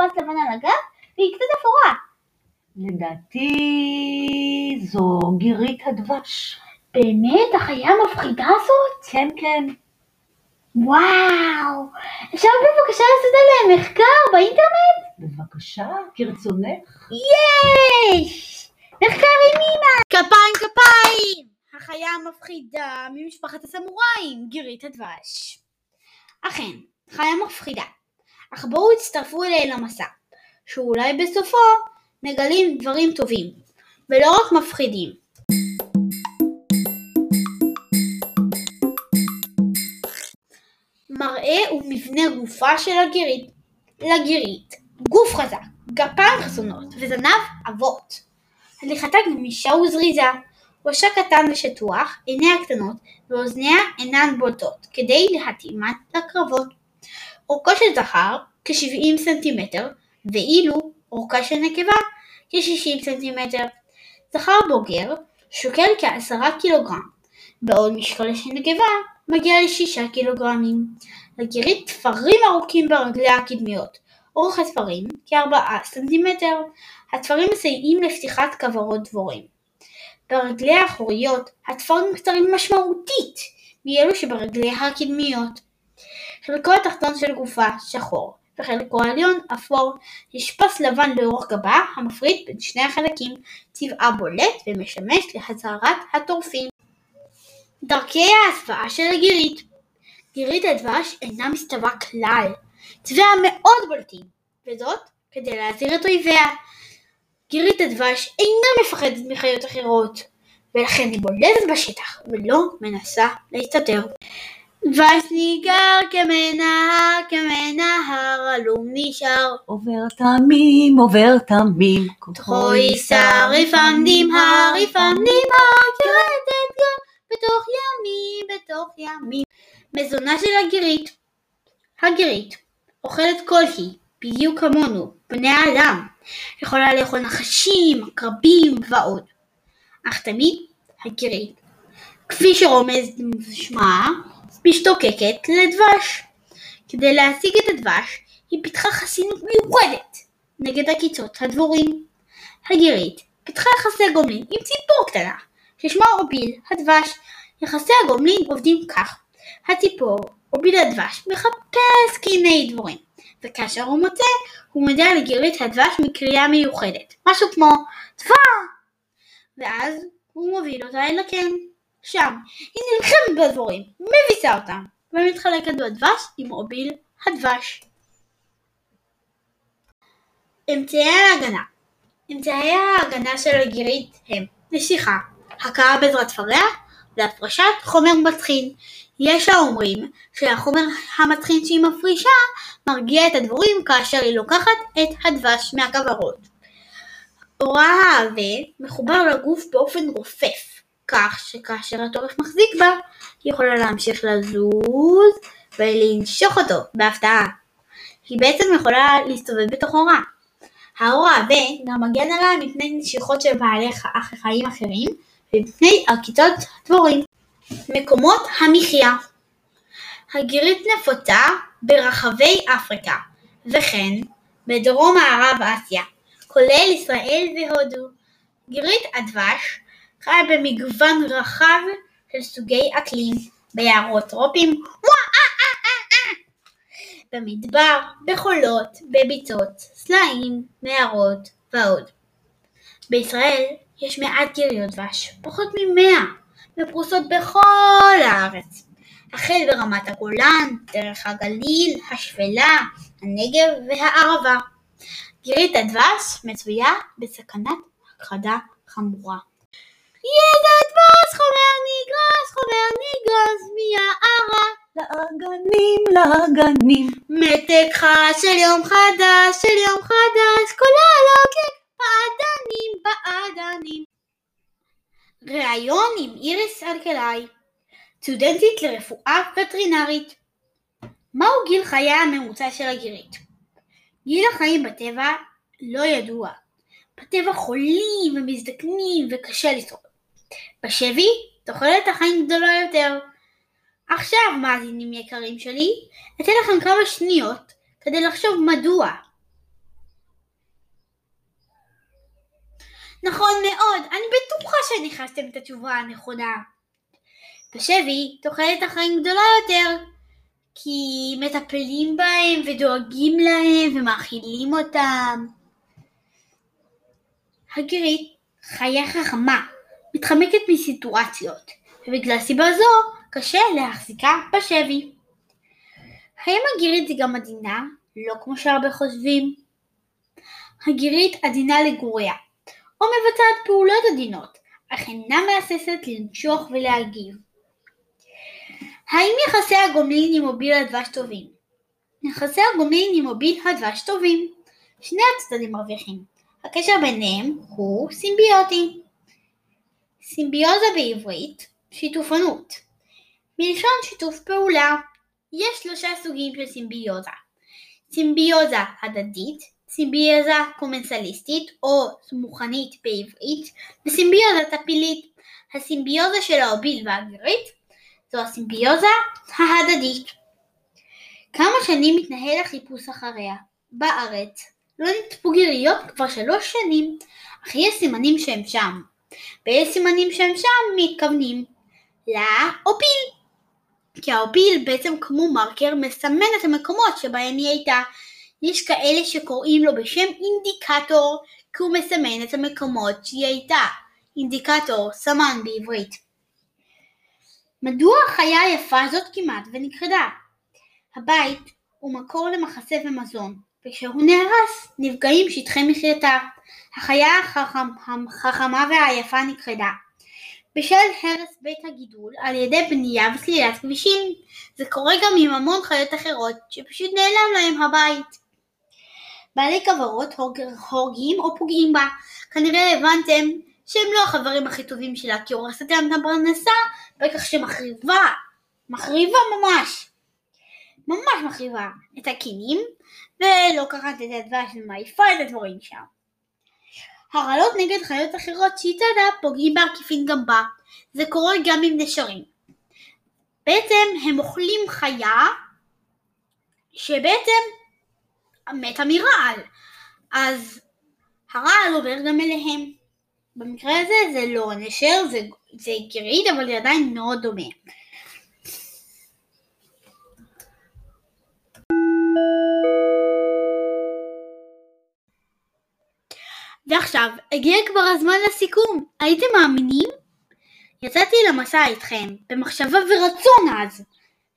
פס לבן על הגב, והיא קצת אפורה. לדעתי זו גירית הדבש. באמת? החיה המפחידה הזאת? כן, כן. וואו! אפשר בבקשה לעשות עליה מחקר באינטרנט? בבקשה, כרצונך. יש! מחקר עם אמא! כפיים כפיים! החיה המפחידה ממשפחת הסמוראים, גירית הדבש. אכן, חיה מפחידה. אך בואו הצטרפו אליי למסע, שאולי בסופו מגלים דברים טובים, ולא רק מפחידים. מראה ומבנה גופה של הגירית לגירית גוף חזק, גפיים חסונות וזנב עבות. הליכתה גמישה וזריזה, ראשה קטן ושטוח, עיניה קטנות ואוזניה אינן בולטות, כדי להתאימן לקרבות. אורכו של זכר כ-70 סנטימטר, ואילו אורכה של נקבה כ-60 סנטימטר. זכר בוגר שוקל כ-10 קילוגרם, בעוד משקלה של נקבה מגיע ל-6 קילוגרמים. לגירית תפרים ארוכים ברגליה הקדמיות, אורך התפרים כ-4 סנטימטר. התפרים מסייעים לפתיחת כוורות דבורים. ברגליה האחוריות התפרים קצרים משמעותית מאלו שברגליה הקדמיות. חלקו התחתון של גופה שחור, וחלקו העליון אפור. יש פס לבן לאורך גבה המפריד בין שני החלקים. צבעה בולט ומשמש להצהרת הטורפים. דרכי ההסוואה של הגירית גירית הדבש אינה מסתווה כלל. צבעיה מאוד בולטים, וזאת כדי להזהיר את אויביה. גירית הדבש אינה מפחדת מחיות אחרות, ולכן היא בולטת בשטח ולא מנסה להסתתר. דבש ניגר כמנהר, כמנהר, עלום נשאר. עובר תמים, עובר תמים. כוחו יישא ריפם נמהר, ריפם נמהר, כרדת גם בתוך ימים, בתוך ימים. מזונה של הגירית הגירית אוכלת כלשהי, בדיוק כמונו, בני האדם. יכולה לאכול נחשים, עקרבים ועוד. אך תמיד הגירית, כפי שרומז שמה, משתוקקת לדבש. כדי להשיג את הדבש, היא פיתחה חסינות מיוחדת נגד עקיצות הדבורים. הגירית פיתחה יחסי גומלין עם ציפור קטנה, ששמה אוביל הדבש. יחסי הגומלין עובדים כך הציפור אוביל הדבש מחפש קיני דבורים, וכאשר הוא מוצא, הוא מודיע לגירית הדבש מקריאה מיוחדת, משהו כמו דבר! ואז הוא מוביל אותה אל הקן. שם היא נלחמת בדבורים, מביסה אותם, ומתחלקת בדבש עם אוביל הדבש. אמצעי ההגנה אמצעי ההגנה של הגירית הם נשיכה, הכאה בעזרת תפריה והפרשת חומר מטחין. יש האומרים שהחומר המטחין שהיא מפרישה מרגיע את הדבורים כאשר היא לוקחת את הדבש מהכוורות. אורה העבה מחובר לגוף באופן רופף, כך שכאשר הטורף מחזיק בה, היא יכולה להמשיך לזוז ולנשוך אותו בהפתעה. היא בעצם יכולה להסתובב בתוך אורה. האור העבה גם מגן עליה מפני נשיכות של בעלי חיים אחרים ומפני עקיצות דבורים. מקומות המחיה הגירית נפוצה ברחבי אפריקה, וכן בדרום מערב אסיה, כולל ישראל והודו. גירית הדבש חיה במגוון רחב של סוגי אקלים, ביערות טרופיים, במדבר, בחולות, בביצות, סלעים, מערות ועוד. בישראל יש מעט גיריות דבש, פחות ממאה, ופרוסות בכל הארץ, החל ברמת הגולן, דרך הגליל, השפלה, הנגב והערבה. גירית הדבש מצויה בסכנת הכחדה חמורה. ידע דבש חומר נגרס, חומר נגרס מיערה. לאגנים, לאגנים. מתק חש של יום חדש, של יום חדש, קולה לוגק באדנים, באדנים. ראיון עם איריס אלקלעי, סטודנטית לרפואה וטרינרית. מהו גיל חיי הממוצע של הגירית? גיל החיים בטבע לא ידוע. בטבע חולים ומזדקנים וקשה לשרוד. בשבי תוחלת החיים גדולה יותר. עכשיו, מאזינים יקרים שלי, אתן לכם כמה שניות כדי לחשוב מדוע. נכון מאוד, אני בטוחה שנכנסתם את התשובה הנכונה. בשבי תוחלת החיים גדולה יותר, כי מטפלים בהם ודואגים להם ומאכילים אותם. הגרית חיה חכמה מתחמקת מסיטואציות, ובגלל סיבה זו קשה להחזיקה בשבי. האם הגירית היא גם עדינה? לא כמו שהרבה חושבים. הגירית עדינה לגוריה, או מבצעת פעולות עדינות, אך אינה מהססת לנשוך ולהגיב. האם יחסי הגומלין עם מוביל הדבש טובים? יחסי הגומלין עם מוביל הדבש טובים. שני הצדדים מרוויחים. הקשר ביניהם הוא סימביוטי. סימביוזה בעברית, שיתופנות. מלשון שיתוף פעולה. יש שלושה סוגים של סימביוזה. סימביוזה הדדית, סימביוזה קומנסליסטית או סמוכנית בעברית, וסימביוזה טפילית. הסימביוזה של האוביל והגרית זו הסימביוזה ההדדית. כמה שנים מתנהל החיפוש אחריה? בארץ. לא נצפו גיריות כבר שלוש שנים, אך יש סימנים שהם שם. ויש סימנים שהם שם מתכוונים לאופיל. כי האופיל בעצם כמו מרקר מסמן את המקומות שבהם היא הייתה. יש כאלה שקוראים לו בשם אינדיקטור, כי הוא מסמן את המקומות שהיא הייתה. אינדיקטור, סמן בעברית. מדוע החיה היפה הזאת כמעט ונכחדה? הבית הוא מקור למחסה ומזון, וכשהוא נהרס נפגעים שטחי מחייתה. החיה החכם, החכמה והיפה נכחדה. בשל הרס בית הגידול על ידי בנייה וסלילת כבישים. זה קורה גם עם המון חיות אחרות שפשוט נעלם להם הבית. בעלי כוורות הורגים או פוגעים בה. כנראה הבנתם שהם לא החברים הכי טובים שלה כי הורסת להם את הפרנסה בכך שמחריבה, מחריבה ממש, ממש מחריבה את הקינים ולא קראת את הדבש ומעיפה את הדבורים שם. הרעלות נגד חיות אחרות שהיא צדה פוגעים בעקיפין גם בה, זה קורה גם עם נשרים. בעצם הם אוכלים חיה שבעצם מתה מרעל, אז הרעל עובר גם אליהם. במקרה הזה זה לא נשר, זה, זה גריד, אבל זה עדיין מאוד דומה. ועכשיו, הגיע כבר הזמן לסיכום. הייתם מאמינים? יצאתי למסע איתכם, במחשבה ורצון עז,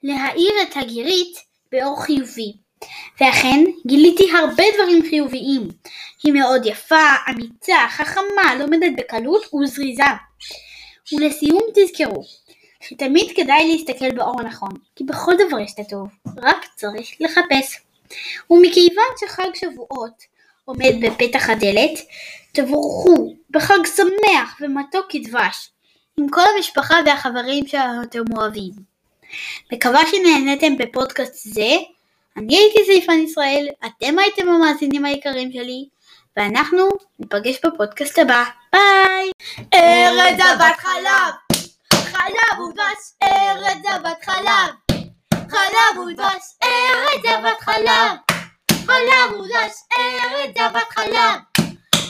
להאיר את הגירית באור חיובי. ואכן, גיליתי הרבה דברים חיוביים. היא מאוד יפה, אמיצה, חכמה, לומדת בקלות וזריזה. ולסיום תזכרו, שתמיד כדאי להסתכל באור הנכון, כי בכל דבר יש את הטוב, רק צריך לחפש. ומכיוון שחג שבועות עומד בפתח הדלת, תבורכו בחג שמח ומתוק כדבש, עם כל המשפחה והחברים שאתם אוהבים. מקווה שנהניתם בפודקאסט זה, אני הייתי זייפן ישראל, אתם הייתם המאזינים היקרים שלי, ואנחנו ניפגש בפודקאסט הבא. ביי! ארץ זבת חלב! חלב ודבש, ארץ זבת חלב! חלב ודבש, ארץ זבת חלב! חלב ודבש, ארץ זבת חלב!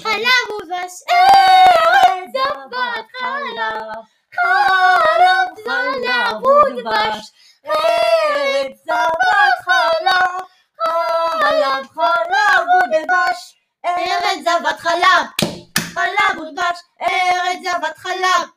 חלב ודבש, ארץ זבת חלב! חלב, חלב ודבש, ארץ זבת חלב! חלב, חלב ודבש, ארץ זבת חלב! חלב ודבש, ארץ זבת חלב!